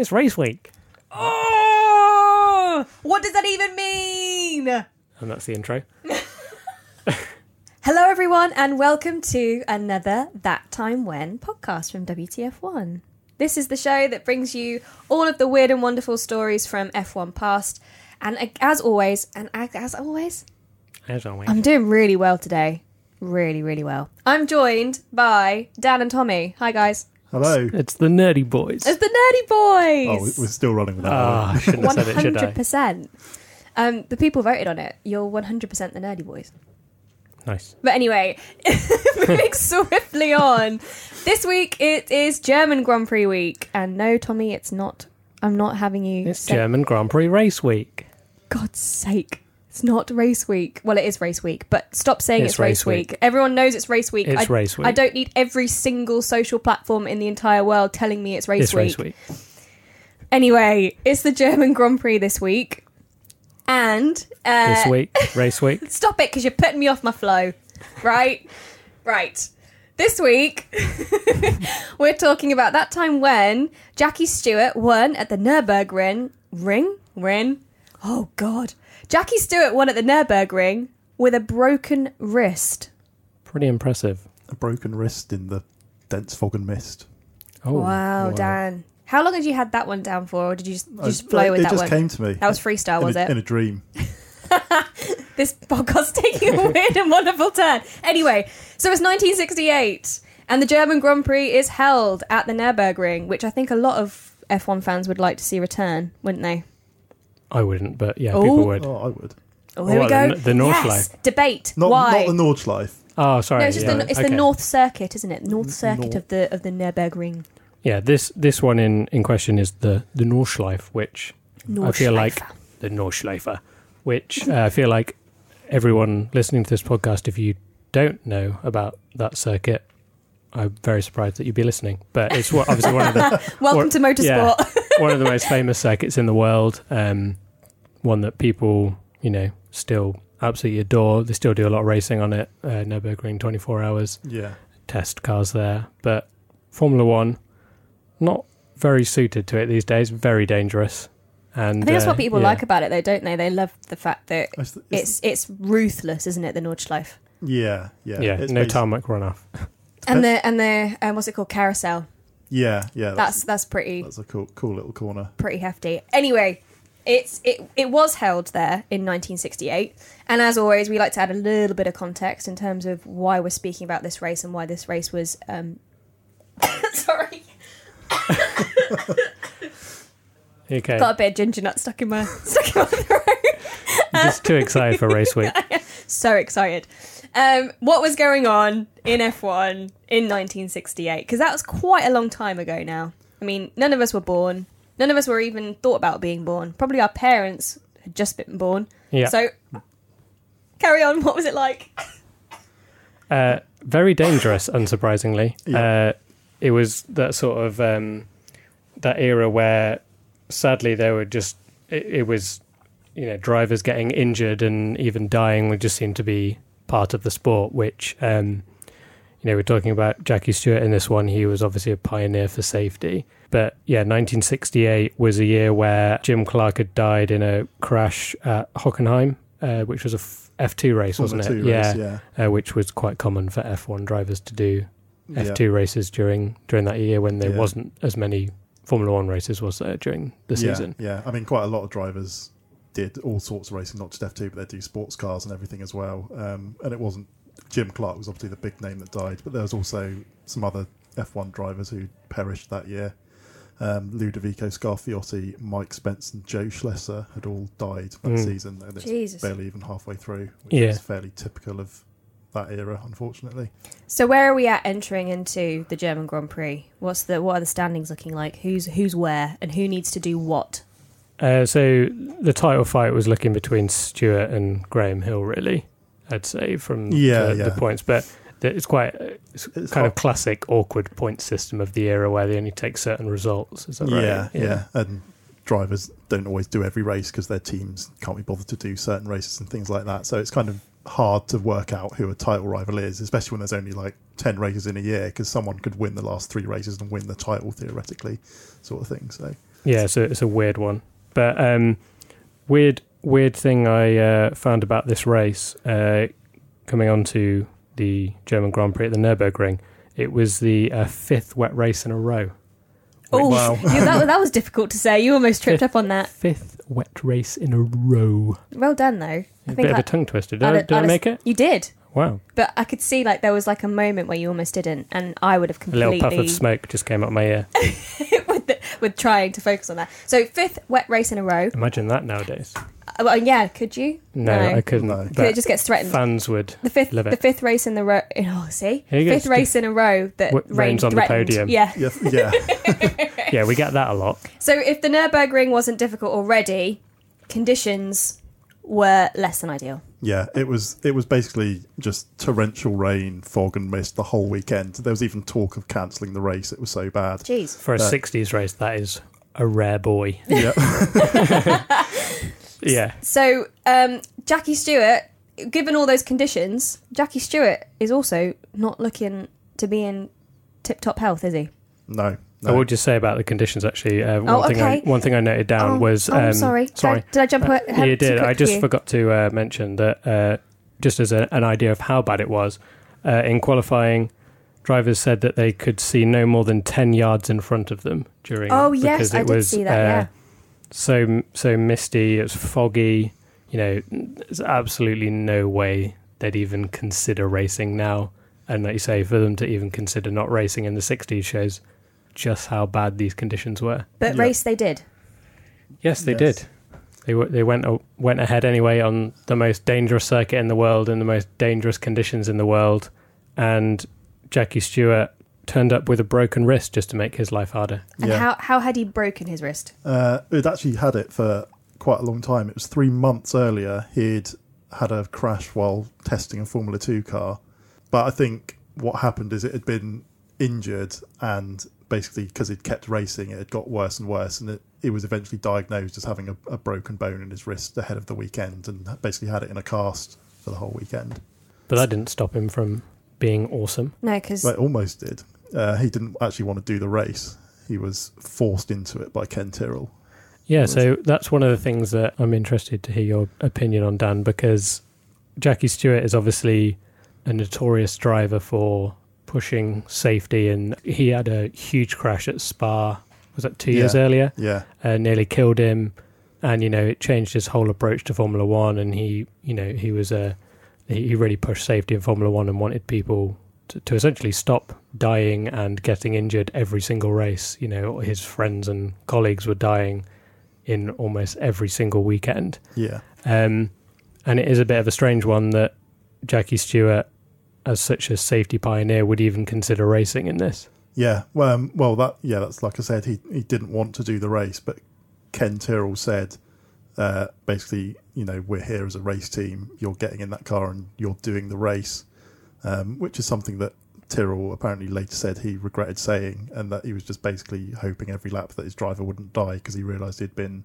It's race week. Oh, what does that even mean? And that's the intro. Hello, everyone, and welcome to another That Time When podcast from WTF1. This is the show that brings you all of the weird and wonderful stories from F1 past. And as always, and as as always, As always. I'm doing really well today. Really, really well. I'm joined by Dan and Tommy. Hi, guys. Hello. It's the nerdy boys. It's the Nerdy Oh, Boys. Oh, we're still running with that. Ah, I shouldn't have One said it, should I? hundred percent. Um, the people voted on it. You're one hundred percent the Nerdy Boys. Nice. But anyway, moving swiftly on. This week it is German Grand Prix week, and no, Tommy, it's not. I'm not having you. It's say- German Grand Prix race week. God's sake. It's not race week. Well, it is race week, but stop saying it's, It's race, race week. week. Everyone knows it's race week. It's I, race week. I don't need every single social platform in the entire world telling me it's race it's week. race week. Anyway, it's the German Grand Prix this week, and uh, This week, race week. Stop it because you're putting me off my flow. Right? right. This week, we're talking about that time when Jackie Stewart won at the Nürburgring. Ring? Ring? Oh, God. Jackie Stewart won at the Nürburgring with a broken wrist. Pretty impressive. A broken wrist in the dense fog and mist. Oh, wow, Dan. How long had you had that one down for, or did you just, you just I- flow with it that just one? came to me. That was freestyle, in was a, it? In a dream. this podcast's taking a weird and wonderful turn. Anyway, so it's 1968, and the German Grand Prix is held at the Nürburgring, which I think a lot of F1 fans would like to see return, wouldn't they? I wouldn't, but yeah, Oh. people would. Oh, I would. Oh, here we what, go. the- the yes, Nordschleife? debate. Not, Why? not the Nordschleife. Oh, sorry. no, it's just yeah, the, it's okay. the North Circuit, isn't it? North Circuit Nor- of the of the Nürburgring. Yeah, this this one in, in question is the the Nordschleife, which I feel like Nordschleife. the Nordschleife, which uh, I feel like everyone listening to this podcast, if you don't know about that circuit, I'm very surprised that you'd be listening. But it's what, obviously one of the Welcome Or- to motorsport. one of the most famous circuits in the world. Um, one that people, you know, still absolutely adore. They still do a lot of racing on it. Uh, Nurburgring, 24 hours Yeah. test cars there. But Formula One, not very suited to it these days. Very dangerous. And I think that's uh, what people yeah. like about it, though, don't they? They love the fact that It's, it's- it's it's ruthless, isn't it? The Nordschleife yeah. Yeah. Yeah, It's no basi- tarmac runoff. and the and the um, what's it called? Carousel. Yeah. Yeah. That's that's pretty that's a cool, cool little corner. pretty hefty. Anyway, it's it it was held there in 1968, and as always, we like to add a little bit of context in terms of why we're speaking about this race and why this race was. Um, sorry, Okay, got a bit of ginger nut stuck in my stuck in my throat. just too excited for race week. so excited. Um, what was going on in F1 in 1968? Because that was quite a long time ago now. I mean, none of us were born. None of us were even thought about being born. Probably our parents had just been born. Yeah. So, carry on. What was it like? Uh, very dangerous, unsurprisingly. Yeah. Uh, it was that sort of um, that era where, sadly, there were just it, it was, you know, drivers getting injured and even dying would just seem to be part of the sport. Which, um, you know, we're talking about Jackie Stewart in this one. He was obviously a pioneer for safety. But yeah, 1968 was a year where Jim Clark had died in a crash at Hockenheim, uh, which was a f- F2 race, wasn't Formula it? Two yeah race, yeah. uh, which was quite common for F1 drivers to do F2 races during during that year when there Yeah. wasn't as many Formula One races was there during the yeah, season. Yeah, I mean, quite a lot of drivers did all sorts of racing, not just F2, but they do sports cars and everything as well. Um, and it wasn't Jim Clark was obviously the big name that died, but there was also some other F1 drivers who perished that year. Um, Ludovico Scarfiotti, Mike Spence, and Joe Schlesser had all died that Mm. season, and it's Jesus. barely even halfway through, which Yeah. is fairly typical of that era, unfortunately. So, where are we at entering into the German Grand Prix? What's the what are the standings looking like? Who's who's where and who needs to do what? Uh, so the title fight was looking between Stewart and Graham Hill, really. I'd say from Yeah, the, yeah. the points, but it's quite it's It's kind hard- of classic awkward point system of the era where they only take certain results. Is that right? Yeah, yeah, and drivers don't always do every race because their teams can't be bothered to do certain races and things like that. So it's kind of hard to work out who a title rival is, especially when there's only like ten races in a year, because someone could win the last three races and win the title theoretically, sort of thing. So Yeah, so it's a weird one. But um, weird, weird thing I uh, found about this race uh, coming on to the German Grand Prix at the Nürburgring. It was the uh, fifth wet race in a row. Oh, Wow. yeah, that, that was difficult to say. You almost tripped up on that. Fifth wet race in a row. Well done, though. I A think bit of a tongue twister. Did I'd- did I I'd- make it? You did, Wow. but I could see like there was like a moment where you almost didn't, and I would have A completely little puff of smoke just came up my ear. with, the, trying to focus on that. So fifth wet race in a row. Imagine that nowadays. Uh, Well, yeah, could you? No, I couldn't. No. Could it just gets threatened? fans would. The fifth, Love it. the fifth race in the row. Oh, see, Here you go, fifth Steve. race in a row that W- rain rains on the threatened. podium. Yeah. Yeah, yeah, Yeah, we get that a lot. So if the Nurburgring wasn't difficult already, conditions were less than ideal. Yeah. It was it was basically just torrential rain, fog, and mist the whole weekend. There was even talk of cancelling the race. It was so bad. Jeez. For a Uh, 60s race, that is a rare boy. Yeah, Yeah. So um, Jackie Stewart, given all those conditions, Jackie Stewart is also not looking to be in tip-top health, is he? no, I no. will just say about the conditions. Actually, uh, one Oh, thing I one thing I noted down oh, was oh, um, sorry. Did I- sorry. Did I, jump Uh, ahead you did. I just you? forgot to uh, mention that uh, just as a, an idea of how bad it was uh, in qualifying. Drivers said that they could see no more than ten yards in front of them during. Oh yes, because I it did was, see that. uh, yeah. so so misty. It was foggy. You know, there's absolutely no way they'd even consider racing now. And like you say, for them to even consider not racing in the 60s shows just how bad these conditions were. But yeah. race they did. Yes, they Yes. did. They were, they went o- went ahead anyway on the most dangerous circuit in the world and the most dangerous conditions in the world, and Jackie Stewart turned up with a broken wrist just to make his life harder. And yeah. how how had he broken his wrist? Uh, it actually had it for quite a long time. It was three months earlier. He'd had a crash while testing a Formula Two car, but I think what happened is it had been injured, and basically because he'd kept racing, it had got worse and worse, and it, it was eventually diagnosed as having a, a broken bone in his wrist ahead of the weekend, and basically had it in a cast for the whole weekend. But that didn't stop him from being awesome. No, because Well, it almost did. Uh, he didn't actually want to do the race. He was forced into it by Ken Tyrrell. Yeah, so that's one of the things that I'm interested to hear your opinion on, Dan, because Jackie Stewart is obviously a notorious driver for pushing safety, and he had a huge crash at Spa. Was that two years earlier? Yeah, uh, nearly killed him, and you know it changed his whole approach to Formula One. And he, you know, he was a he he really pushed safety in Formula One and wanted people to, to essentially stop dying and getting injured every single race. You know, his friends and colleagues were dying in almost every single weekend. yeah. Um, and it is a bit of a strange one that Jackie Stewart, as such a safety pioneer, would even consider racing in this. Yeah, well, um, well, that yeah, that's like I said. He he didn't want to do the race, but Ken Tyrrell said, uh, basically, you know, we're here as a race team. You're getting in that car and you're doing the race, um, which is something that Tyrrell apparently later said he regretted saying, and that he was just basically hoping every lap that his driver wouldn't die because he realised he'd been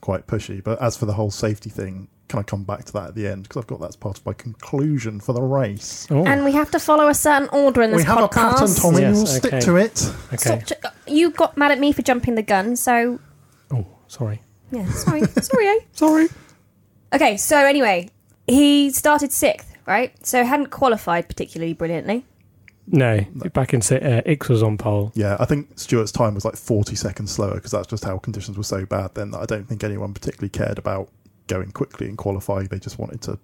quite pushy. But as for the whole safety thing, can I come back to that at the end because I've got that as part of my conclusion for the race. Oh, and we have to follow a certain order in this we have podcast. a pattern, Tommy. Yes, we'll stick okay. to it. okay. Stop you got mad at me for jumping the gun, so Oh, sorry. yeah, sorry, sorry. Eh? Sorry. Okay, so anyway, he started sixth, right? So hadn't qualified particularly brilliantly. No, back in uh, Ickx was on pole. Yeah, I think Stewart's time was like 40 seconds slower because that's just how conditions were so bad then that I don't think anyone particularly cared about going quickly and qualifying. They just wanted to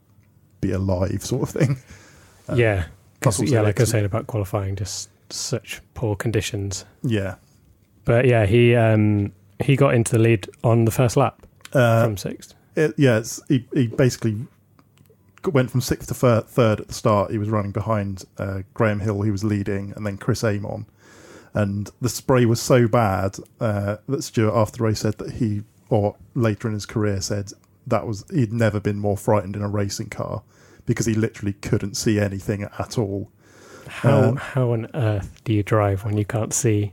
be alive, sort of thing. Um, yeah, plus yeah, like I was saying about qualifying, just such poor conditions. Yeah. But yeah, he um, he got into the lead on the first lap Uh, from sixth. it, yeah, it's, he, he basically went from sixth to third at the start. He was running behind uh, Graham Hill, he was leading, and then Chris Amon. And the spray was so bad uh, that Stewart, after the race, said that he, or later in his career, said that was he'd never been more frightened in a racing car because he literally couldn't see anything at all. How um, how on earth do you drive when you can't see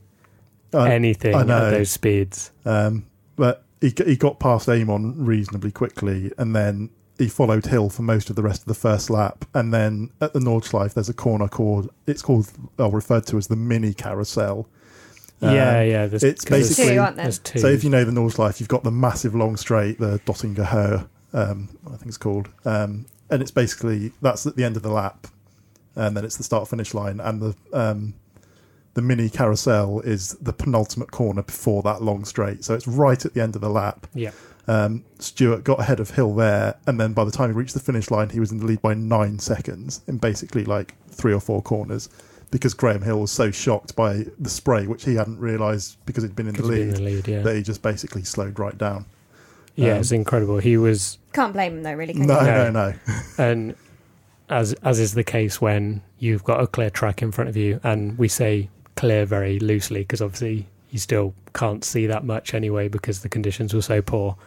Uh, anything I at those speeds? Um, but he he got past Amon reasonably quickly, and then he followed Hill for most of the rest of the first lap. And then at the Nordschleife, there's a corner called it's called or referred to as the mini carousel, yeah, Um, yeah. There's, it's 'cause there's- basically- Two, aren't there? there's two. So if you know the Nordschleife, you've got the massive long straight, the Döttinger Höhe, um, I think it's called, um, and it's basically that's at the end of the lap, and then it's the start finish line, and the um, the mini carousel is the penultimate corner before that long straight. So it's right at the end of the lap. yeah, Um, Stewart got ahead of Hill there, and then by the time he reached the finish line, he was in the lead by nine seconds in basically like three or four corners. Because Graham Hill was so shocked by the spray, which he hadn't realised because he'd been in the lead, been in the lead. Yeah, that he just basically slowed right down. yeah. um, it's incredible. He was Can't blame him though, really. Can No, you? no, No. no. and as as is the case when you've got a clear track in front of you, and we say clear very loosely because obviously you still can't see that much anyway because the conditions were so poor.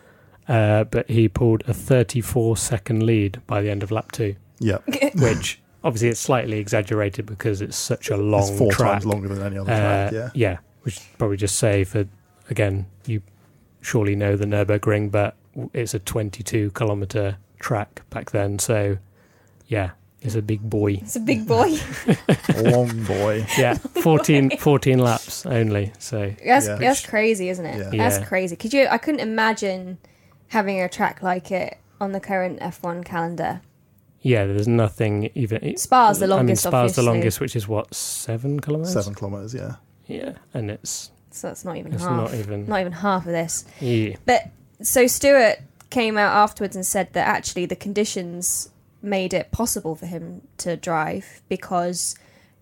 Uh, but he pulled a 34 second lead by the end of lap two, Yeah, which obviously it's slightly exaggerated because it's such a long it's four track. times longer than any other Uh, track. Yeah, yeah, which probably just say for again, you surely know the Nurburgring, but it's a 22 kilometer track back then, so yeah, it's a big boy. It's a big boy. long boy. Yeah, 14, 14 laps only. So That's Yeah. that's crazy, isn't it? Yeah. That's crazy. Could you? I couldn't imagine having a track like it on the current F1 calendar. yeah, there's nothing even. Spa's the longest. I mean, Spa's obviously. the longest, which is what seven kilometers. Seven kilometres. Yeah, Yeah, and it's So that's not even it's half. not even. not even half of this. yeah, But so Stewart came out afterwards and said that actually the conditions made it possible for him to drive because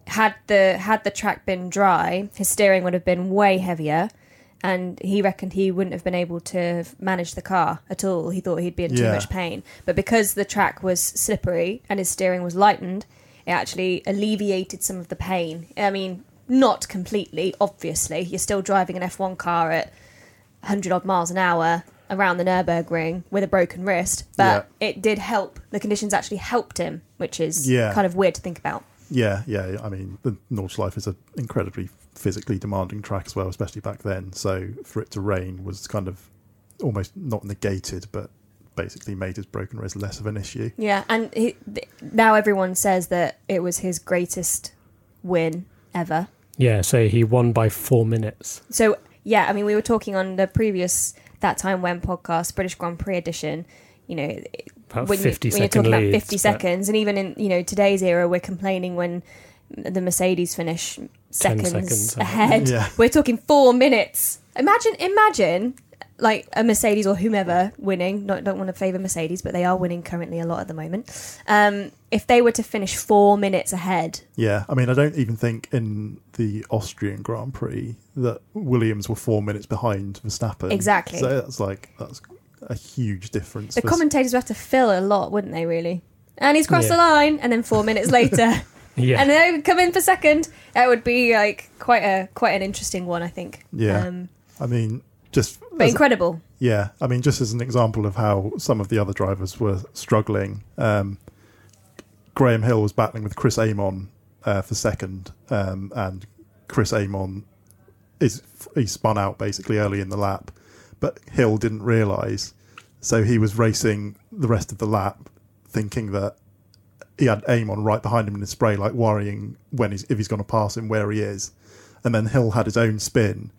had the had the track been dry, his steering would have been way heavier. And he reckoned he wouldn't have been able to manage the car at all. He thought he'd be in too much pain. But because the track was slippery and his steering was lightened, it actually alleviated some of the pain. I mean, not completely, obviously. You're still driving an F1 car at 100 odd miles an hour around the Nürburgring with a broken wrist, but it did help. The conditions actually helped him, which is Yeah. kind of weird to think about. yeah, yeah. I mean, the Nordschleife is an incredibly physically demanding track as well, especially back then. So for it to rain was kind of almost not negated, but basically made his broken wrist less of an issue. Yeah, and he, th- now everyone says that it was his greatest win ever. yeah. So he won by four minutes. So yeah, I mean, we were talking on the previous that time when podcast British Grand Prix edition. You know, About when, you, 50 when you're second talking about leads, 50 but- seconds, and even in you know today's era, we're complaining when the Mercedes finish seconds, seconds, ahead. Yeah. We're talking four minutes. Imagine, imagine. Like a Mercedes or whomever winning, not don't want to favour Mercedes, but they are winning currently a lot at the moment. Um, if they were to finish four minutes ahead, Yeah, I mean, I don't even think in the Austrian Grand Prix that Williams were four minutes behind Verstappen. Exactly. So that's like that's a huge difference. The commentators would have to fill a lot, wouldn't they? Really. And he's crossed Yeah. the line, and then four minutes later, Yeah, and then they would come in for second. That would be like quite a quite an interesting one, I think. Yeah. Um, I mean, just but as- incredible. Yeah, I mean, just as an example of how some of the other drivers were struggling, um, Graham Hill was battling with Chris Amon uh, for second, um, and Chris Amon is he spun out basically early in the lap, but Hill didn't realise, so he was racing the rest of the lap, thinking that he had Amon right behind him in the spray, like worrying when he's if he's going to pass him where he is, and then Hill had his own spin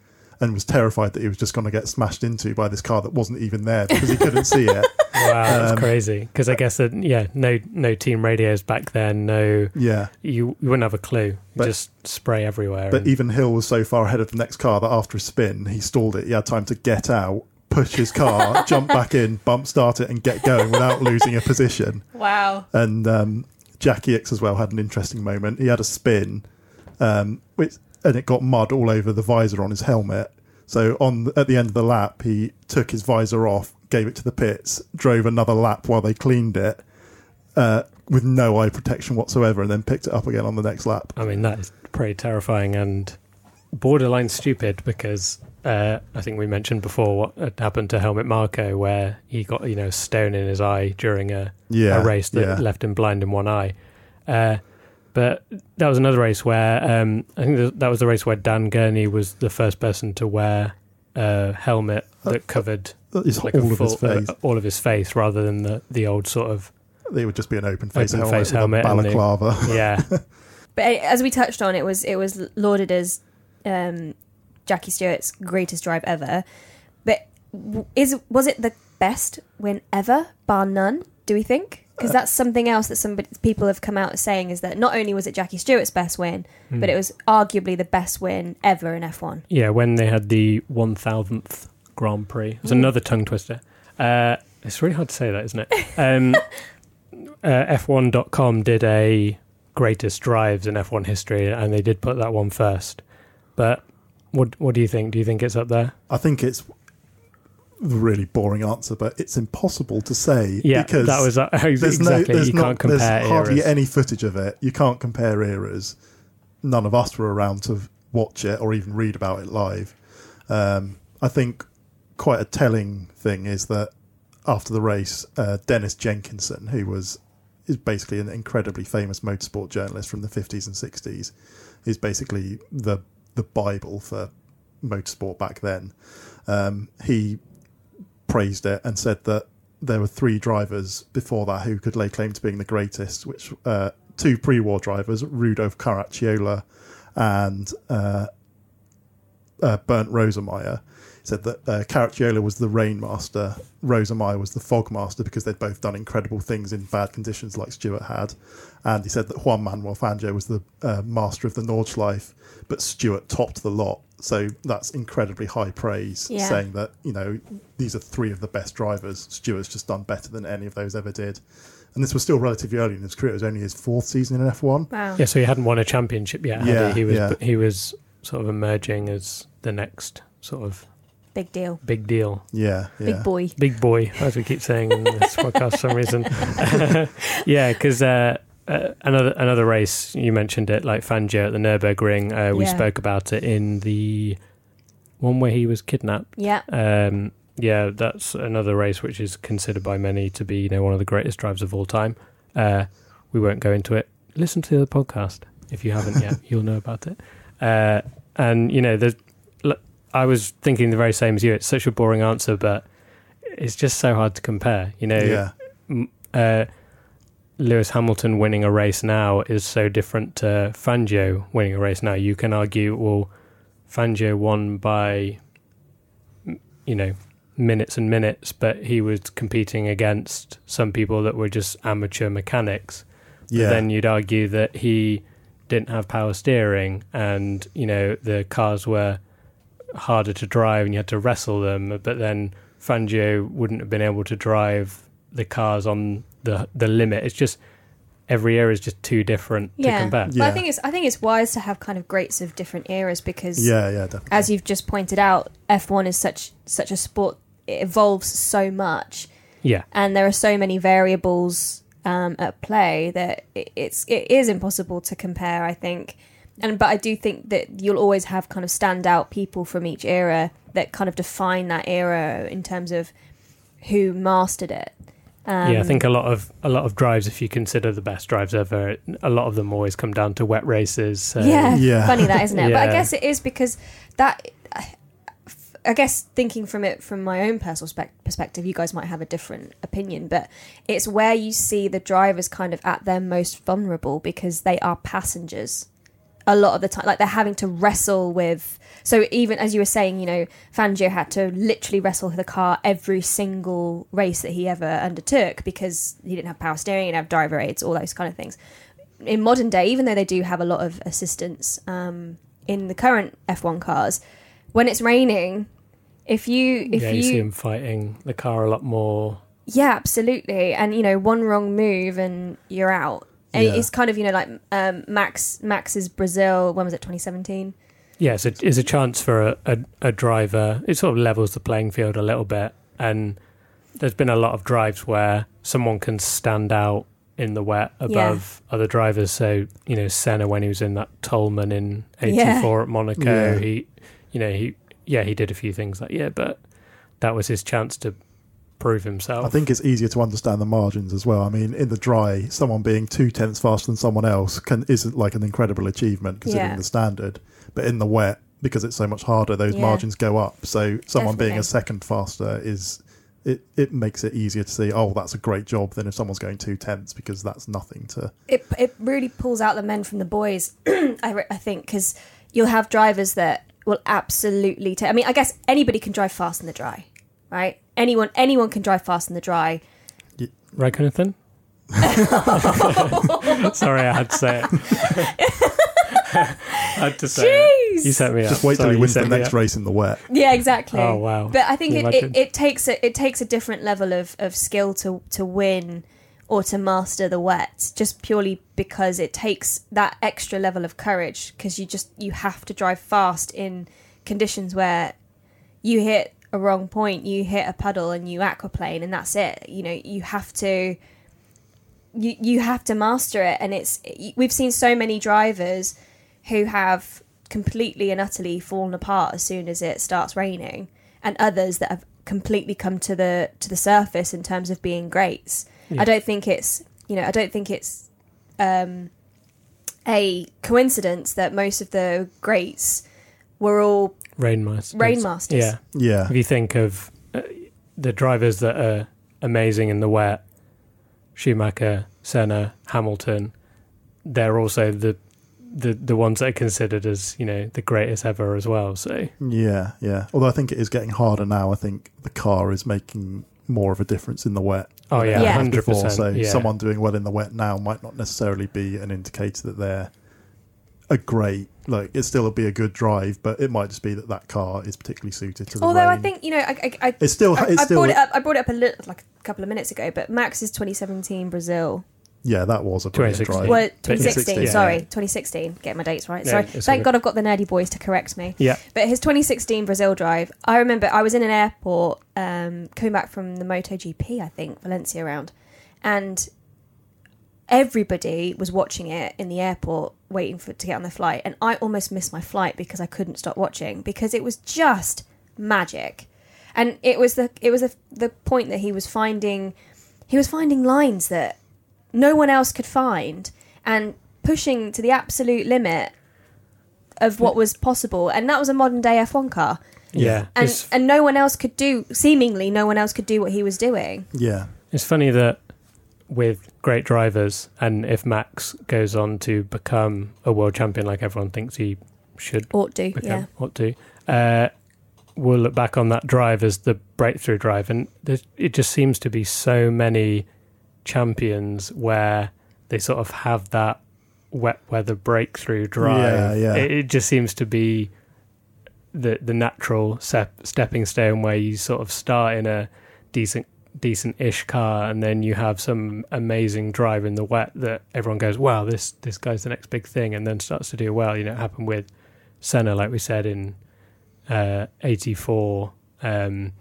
and was terrified that he was just going to get smashed into by this car that wasn't even there because he couldn't see it. wow, that's Um, crazy. Because I guess that yeah, no no team radios back then. No, Yeah, you you wouldn't have a clue. But- just spray everywhere. but and- even Hill was so far ahead of the next car that after a spin, he stalled it. He had time to get out, push his car, jump back in, bump start it, and get going without losing a position. Wow. And um, Jacky Ickx as well had an interesting moment. He had a spin, um, which and it got mud all over the visor on his helmet. So on at the end of the lap, he took his visor off, gave it to the pits, drove another lap while they cleaned it, uh, with no eye protection whatsoever, and then picked it up again on the next lap. I mean, that is pretty terrifying and borderline stupid because uh, I think we mentioned before what had happened to Helmut Marko, where he got you know a stone in his eye during a, Yeah, a race that yeah. left him blind in one eye. Uh, but that was another race where um, I think that- that was the race where Dan Gurney was the first person to wear a helmet that covered It's like all a of his full- uh, face. all of his face rather than the, the old sort of it would just be an open face Open helmet, face with helmet a and the- balaclava. yeah But uh, as we touched on, it was it was lauded as um, Jackie Stewart's greatest drive ever. But is was it the best win ever, bar none? Do we think? Because that's something else that some people have come out saying is that not only was it Jackie Stewart's best win, Hmm. but it was arguably the best win ever in F1. Yeah, when they had the 1000th Grand Prix. It's Mm. another tongue twister. Uh, it's really hard to say that, isn't it? Um, uh, F1.com did a greatest drives in F1 history, and they did put that one first. But what what do you think? Do you think it's up there? I think it's a really boring answer, but it's impossible to say Yeah, because that was uh, there's exactly. no, there's you not, can't compare there's hardly eras. any footage of it. You can't compare eras. None of us were around to watch it or even read about it live. Um, I think quite a telling thing is that after the race, uh, Dennis Jenkinson, who was is basically an incredibly famous motorsport journalist from the 50s and 60s, is basically the the bible for motorsport back then. Um, he praised it and said that there were three drivers before that who could lay claim to being the greatest, which uh, two pre-war drivers, Rudolf Caracciola and uh, uh, Bernd Rosemeyer, said that uh, Caracciola was the rain master, Rosemeyer was the fog master because they'd both done incredible things in bad conditions like Stewart had. And he said that Juan Manuel Fangio was the uh, master of the Nordschleife, but Stewart topped the lot. So that's incredibly high praise, Yeah. saying that, you know, these are three of the best drivers. Stewart's just done better than any of those ever did. And this was still relatively early in his career. It was only his fourth season in F1. Wow. Yeah, so he hadn't won a championship yet. had Yeah, he? he was yeah. he was sort of emerging as the next sort of Big deal. big deal. Yeah, yeah. Big boy. Big boy, as we keep saying in this podcast for some reason. yeah, because uh, uh, another another race you mentioned it, like Fangio at the Nurburgring. Uh, we Yeah. spoke about it in the one where he was kidnapped. Yeah. Um, yeah, that's another race which is considered by many to be you know one of the greatest drives of all time. Uh, we won't go into it. Listen to the podcast if you haven't yet. You'll know about it. Uh, and you know, there's. I was thinking the very same as you. It's such a boring answer, but it's just so hard to compare. You know, yeah. uh, Lewis Hamilton winning a race now is so different to Fangio winning a race now. You can argue, well, Fangio won by, you know, minutes and minutes, but he was competing against some people that were just amateur mechanics. But Then you'd argue that he didn't have power steering and, you know, the cars were harder to drive and you had to wrestle them. But then Fangio wouldn't have been able to drive the cars on the the limit. It's just every era is just too different Yeah. to compare. But I think it's I think it's wise to have kind of greats of different eras because yeah, yeah, definitely. as you've just pointed out, F1 is such such a sport. It evolves so much, Yeah. and there are so many variables um, at play that it, it's it is impossible to compare. I think, and but I do think that you'll always have kind of standout people from each era that kind of define that era in terms of who mastered it. Um, yeah, I think a lot of a lot of drives, if you consider the best drives ever, a lot of them always come down to wet races. So yeah, Yeah. funny that isn't it? But I guess it is because that. I guess thinking from it from my own personal spec- perspective, you guys might have a different opinion, but it's where you see the drivers kind of at their most vulnerable because they are passengers a lot of the time. Like they're having to wrestle with. So even as you were saying, you know, Fangio had to literally wrestle with the car every single race that he ever undertook because he didn't have power steering, he didn't have driver aids, all those kind of things in modern day, even though they do have a lot of assistance um, in the current F1 cars, when it's raining, if you if yeah, you, you see him fighting the car a lot more. yeah, absolutely, and you know one wrong move and you're out. And Yeah. It's kind of you know like um, Max Max's Brazil. When was it? 2017. Yeah, it's a, it's a chance for a, a, a driver. It sort of levels the playing field a little bit. And there's been a lot of drives where someone can stand out in the wet above other drivers. So, you know, Senna, when he was in that Toleman in 84 at Monaco, Yeah. he, you know, he, yeah, he did a few things that year, but that was his chance to prove himself. I think it's easier to understand the margins as well. I mean, in the dry, someone being two tenths faster than someone else can isn't like an incredible achievement considering Yeah. the standard. But in the wet, because it's so much harder, those Yeah. margins go up. So someone being Definitely. a second faster is it, it makes it easier to see. Oh, that's a great job than if someone's going two tenths because that's nothing to. it it really pulls out the men from the boys. I, re- I think because you'll have drivers that will absolutely take. I mean, I guess anybody can drive fast in the dry, right? Anyone, anyone can drive fast in the dry. right, Raikkonen? Sorry, I had to say it. I had to say it. Jeez. You set me up. Just wait till Sorry, he you wins the set me next up. race in the wet. Yeah, exactly. Oh, wow. But I think Can it, it, imagine? it takes a it takes a different level of, of skill to to win or to master the wet, just purely because it takes that extra level of courage because you just you have to drive fast in conditions where you hit a wrong point, you hit a puddle and you aquaplane and that's it. You know, you have to you you have to master it and it's we've seen so many drivers who have completely and utterly fallen apart as soon as it starts raining and others that have completely come to the to the surface in terms of being greats Yeah. i don't think it's you know i don't think it's um a coincidence that most of the greats were all Rainmasters. Rainmasters. Yeah. Yeah, If you think of uh, the drivers that are amazing in the wet, Schumacher, Senna, Hamilton, they're also the the the ones that are considered as you know the greatest ever as well. So yeah, yeah. Although I think it is getting harder now. I think the car is making more of a difference in the wet. oh yeah, Yeah. hundred before. percent. So Yeah. someone doing well in the wet now might not necessarily be an indicator that they're a great. Like it still would be a good drive, but it might just be that that car is particularly suited to the although i think you know i i, I it's still I, it's I still brought it up. I brought it up a little, like a couple of minutes ago. But Max's 2017 Brazil, yeah, that was a brilliant 2016. drive. well, 2016, 2016. yeah. Sorry, 2016. Get my dates right. Yeah, sorry. it's Thank. God I've got the nerdy boys to correct me. Yeah, But his 2016 Brazil drive, I remember I was in an airport um, coming back from the MotoGP, I think, Valencia round, and everybody was watching it in the airport waiting for to get on the flight, and I almost missed my flight because I couldn't stop watching because it was just magic, and it was the it was the, the point that he was finding he was finding lines that no one else could find and pushing to the absolute limit of what was possible. And that was a modern day F1 car. Yeah. and and no one else could do seemingly no one else could do what he was doing. Yeah, it's funny that with great drivers, and if Max goes on to become a world champion like everyone thinks he should ought to become, yeah ought to, uh, we'll look back on that drive as the breakthrough drive, and it just seems to be so many champions where they sort of have that wet weather breakthrough drive. Yeah, yeah. It, it just seems to be the the natural step, stepping stone where you sort of start in a decent decent-ish car and then you have some amazing drive in the wet that everyone goes wow this this guy's the next big thing and then starts to do well you know it happened with Senna like we said in uh 84 um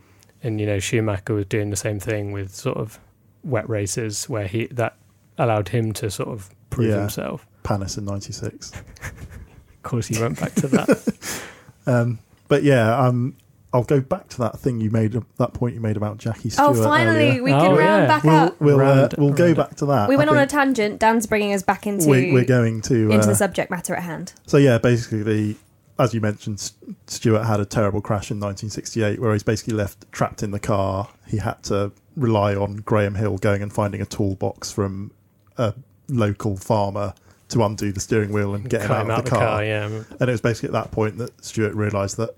and you know Schumacher was doing the same thing with sort of wet races where he that allowed him to sort of prove Yeah. himself Panis in '96. of course he went back to that Um, but yeah, um, I'll go back to that thing you made, that point you made about Jackie Stewart. oh finally earlier. we can Oh, round yeah. back We'll up we'll, uh, we'll go round back to that. we went on a tangent dan's bringing us back into we, we're going to into uh, the subject matter at hand So yeah, basically, as you mentioned, Stewart had a terrible crash in 1968, where he's basically left trapped in the car. He had to rely on Graham Hill going and finding a toolbox from a local farmer to undo the steering wheel and get him cut out him of out the the car. car yeah And it was basically at that point that Stewart realised that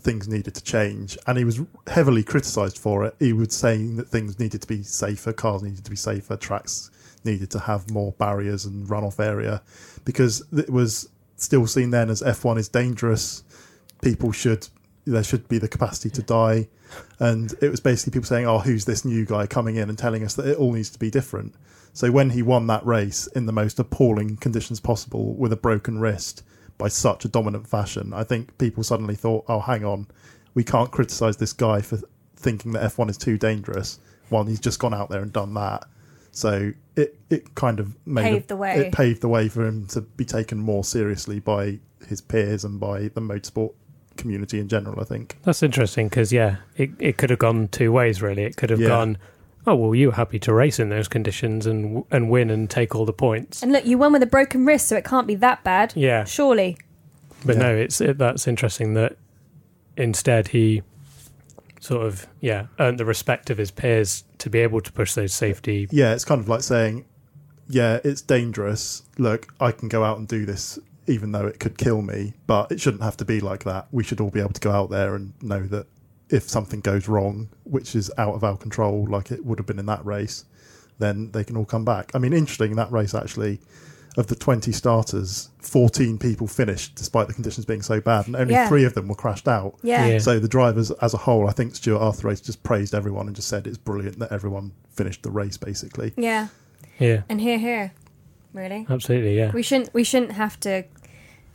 things needed to change, and he was heavily criticised for it. He was saying that things needed to be safer, cars needed to be safer, tracks needed to have more barriers and runoff area, because it was still seen then as F1 is dangerous. People should there should be the capacity to die, and it was basically people saying, "Oh, who's this new guy coming in and telling us that it all needs to be different?" So when he won that race in the most appalling conditions possible with a broken wrist by such a dominant fashion, I think people suddenly thought, "Oh, hang on, we can't criticize this guy for thinking that F1 is too dangerous while he's just gone out there and done that." So it it kind of made Paved a- the way. It paved the way for him to be taken more seriously by his peers and by the motorsport community in general. I think. That's interesting because yeah, it it could have gone two ways really. It could have Yeah. gone, oh well, you were happy to race in those conditions and and win and take all the points. and look you won with a broken wrist so it can't be that bad Yeah, surely but Yeah. no, it's it, that's interesting that instead he sort of yeah earned the respect of his peers to be able to push those safety. Yeah, it's kind of like saying, "Yeah, it's dangerous. Look, I can go out and do this even though it could kill me. But it shouldn't have to be like that. We should all be able to go out there and know that if something goes wrong, which is out of our control, like it would have been in that race, then they can all come back. I mean, interesting in that race actually. Of the 20 starters, 14 people finished despite the conditions being so bad, and only Yeah. three of them were crashed out. Yeah. Yeah. So the drivers as a whole, I think Stuart Arthur just praised everyone and just said it's brilliant that everyone finished the race basically. Yeah. Yeah, And here, here. Really? absolutely. Yeah. We shouldn't we shouldn't have to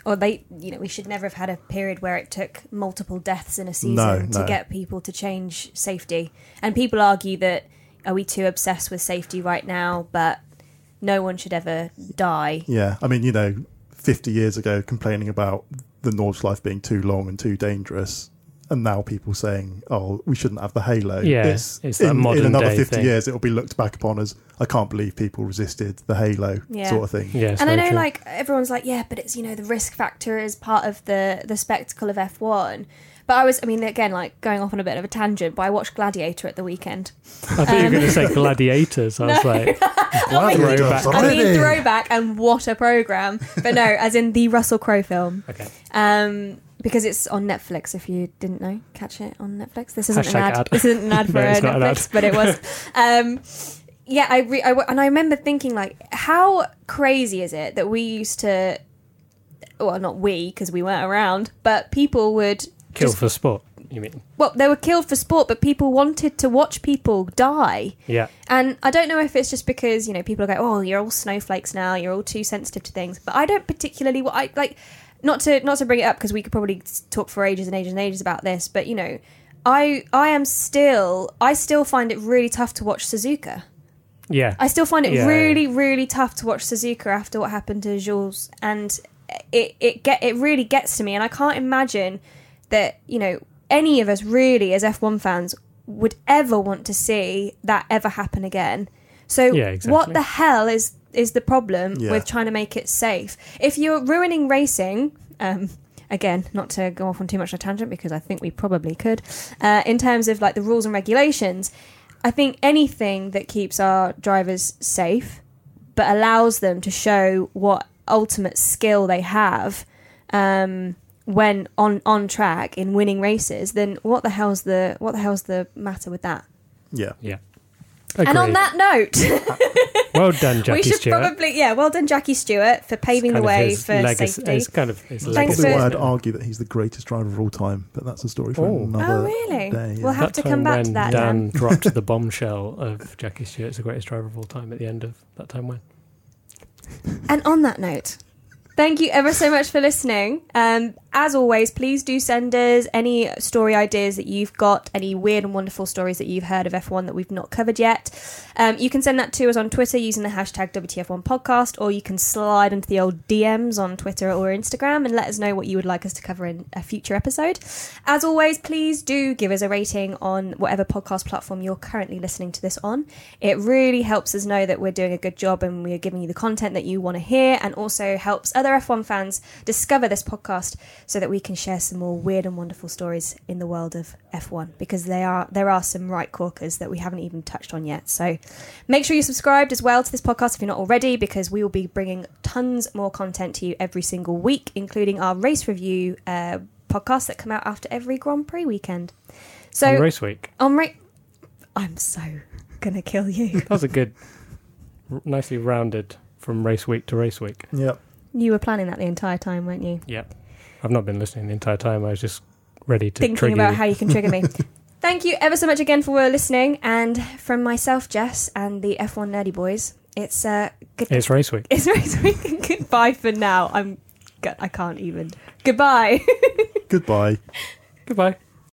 or they you know, we should never have had a period where it took multiple deaths in a season No, to no. get people to change safety. And people argue that are we too obsessed with safety right now, but no one should ever die. Yeah, I mean, you know, 50 years ago complaining about the Nordschleife being too long and too dangerous. And now people saying, "Oh, we shouldn't have the halo." Yeah, it's, it's that in, modern in another day fifty thing. years, it will be looked back upon as I can't believe people resisted the halo Yeah. sort of thing. Yeah. and I know true. like everyone's like, yeah, but it's you know, the risk factor is part of the the spectacle of F one. But I was I mean, again, like going off on a bit of a tangent, but I watched Gladiator at the weekend. I thought you were going to say gladiators. I was like, Gladiators Throwback. I mean throwback and what a program. But no, as in the Russell Crowe film. okay. Um, because it's on Netflix. If you didn't know, catch it on Netflix. This isn't an ad. ad. This isn't an ad for No, an ad. Netflix, but it was. Um, yeah, I, re- I w- and I remember thinking like, how crazy is it that we used to, well, not we because we weren't around, but people would Kill just for sport. You mean? well, they were killed for sport, but people wanted to watch people die. Yeah. And I don't know if it's just because you know people are go, "Oh, you're all snowflakes now. You're all too sensitive to things." But I don't particularly. What I like, not to not to bring it up because we could probably talk for ages and ages and ages about this. But you know, I I am still I still find it really tough to watch Suzuka. Yeah. I still find it Yeah. really really tough to watch Suzuka after what happened to Jules, and it it get it really gets to me, and I can't imagine that you know any of us really as F1 fans would ever want to see that ever happen again. So Yeah, exactly. what the hell is is the problem Yeah. with trying to make it safe? If you're ruining racing, um, again, not to go off on too much of a tangent because I think we probably could, uh, in terms of like the rules and regulations, I think anything that keeps our drivers safe but allows them to show what ultimate skill they have um, when on on track in winning races, then what the hell's the what the hell's the matter with that? Yeah, Yeah. And on that note, well done, Jackie Stewart. we should Stewart. probably yeah, well done, Jackie Stewart, for paving the way his for legacy- safety. It's kind of his That's Thanks legacy. probably why I'd argue that he's the greatest driver of all time, but that's a story for Oh. another Oh, really? day. We'll have that to come back when to that, Dan Dan. dropped the bombshell of Jackie Stewart's the greatest driver of all time at the end of that time when. And on that note, thank you ever so much for listening. Um, as always, please do send us any story ideas that you've got, any weird and wonderful stories that you've heard of F1 that we've not covered yet. Um, you can send that to us on Twitter using the hashtag WTF1 podcast, or you can slide into the old DMs on Twitter or Instagram and let us know what you would like us to cover in a future episode. As always, please do give us a rating on whatever podcast platform you're currently listening to this on. It really helps us know that we're doing a good job and we're giving you the content that you want to hear, and also helps other F1 fans discover this podcast so that we can share some more weird and wonderful stories in the world of F1 because they are there are some right corkers that we haven't even touched on yet. So make sure you're subscribed as well to this podcast if you're not already because we will be bringing tons more content to you every single week, including our race review uh, podcasts that come out after every Grand Prix weekend. So on race week. on ra- I'm so gonna kill you. That was a good, r- nicely rounded from race week to race week. Yep. You were planning that the entire time, weren't you? Yeah. I've not been listening the entire time. I was just ready to Thinking trigger about you. how you can trigger me. Thank you ever so much again for listening, and from myself, Jess, and the F1 Nerdy Boys, it's uh, good. It's race week. It's race week. Goodbye for now. I'm. I can't even. Goodbye. Goodbye. Goodbye.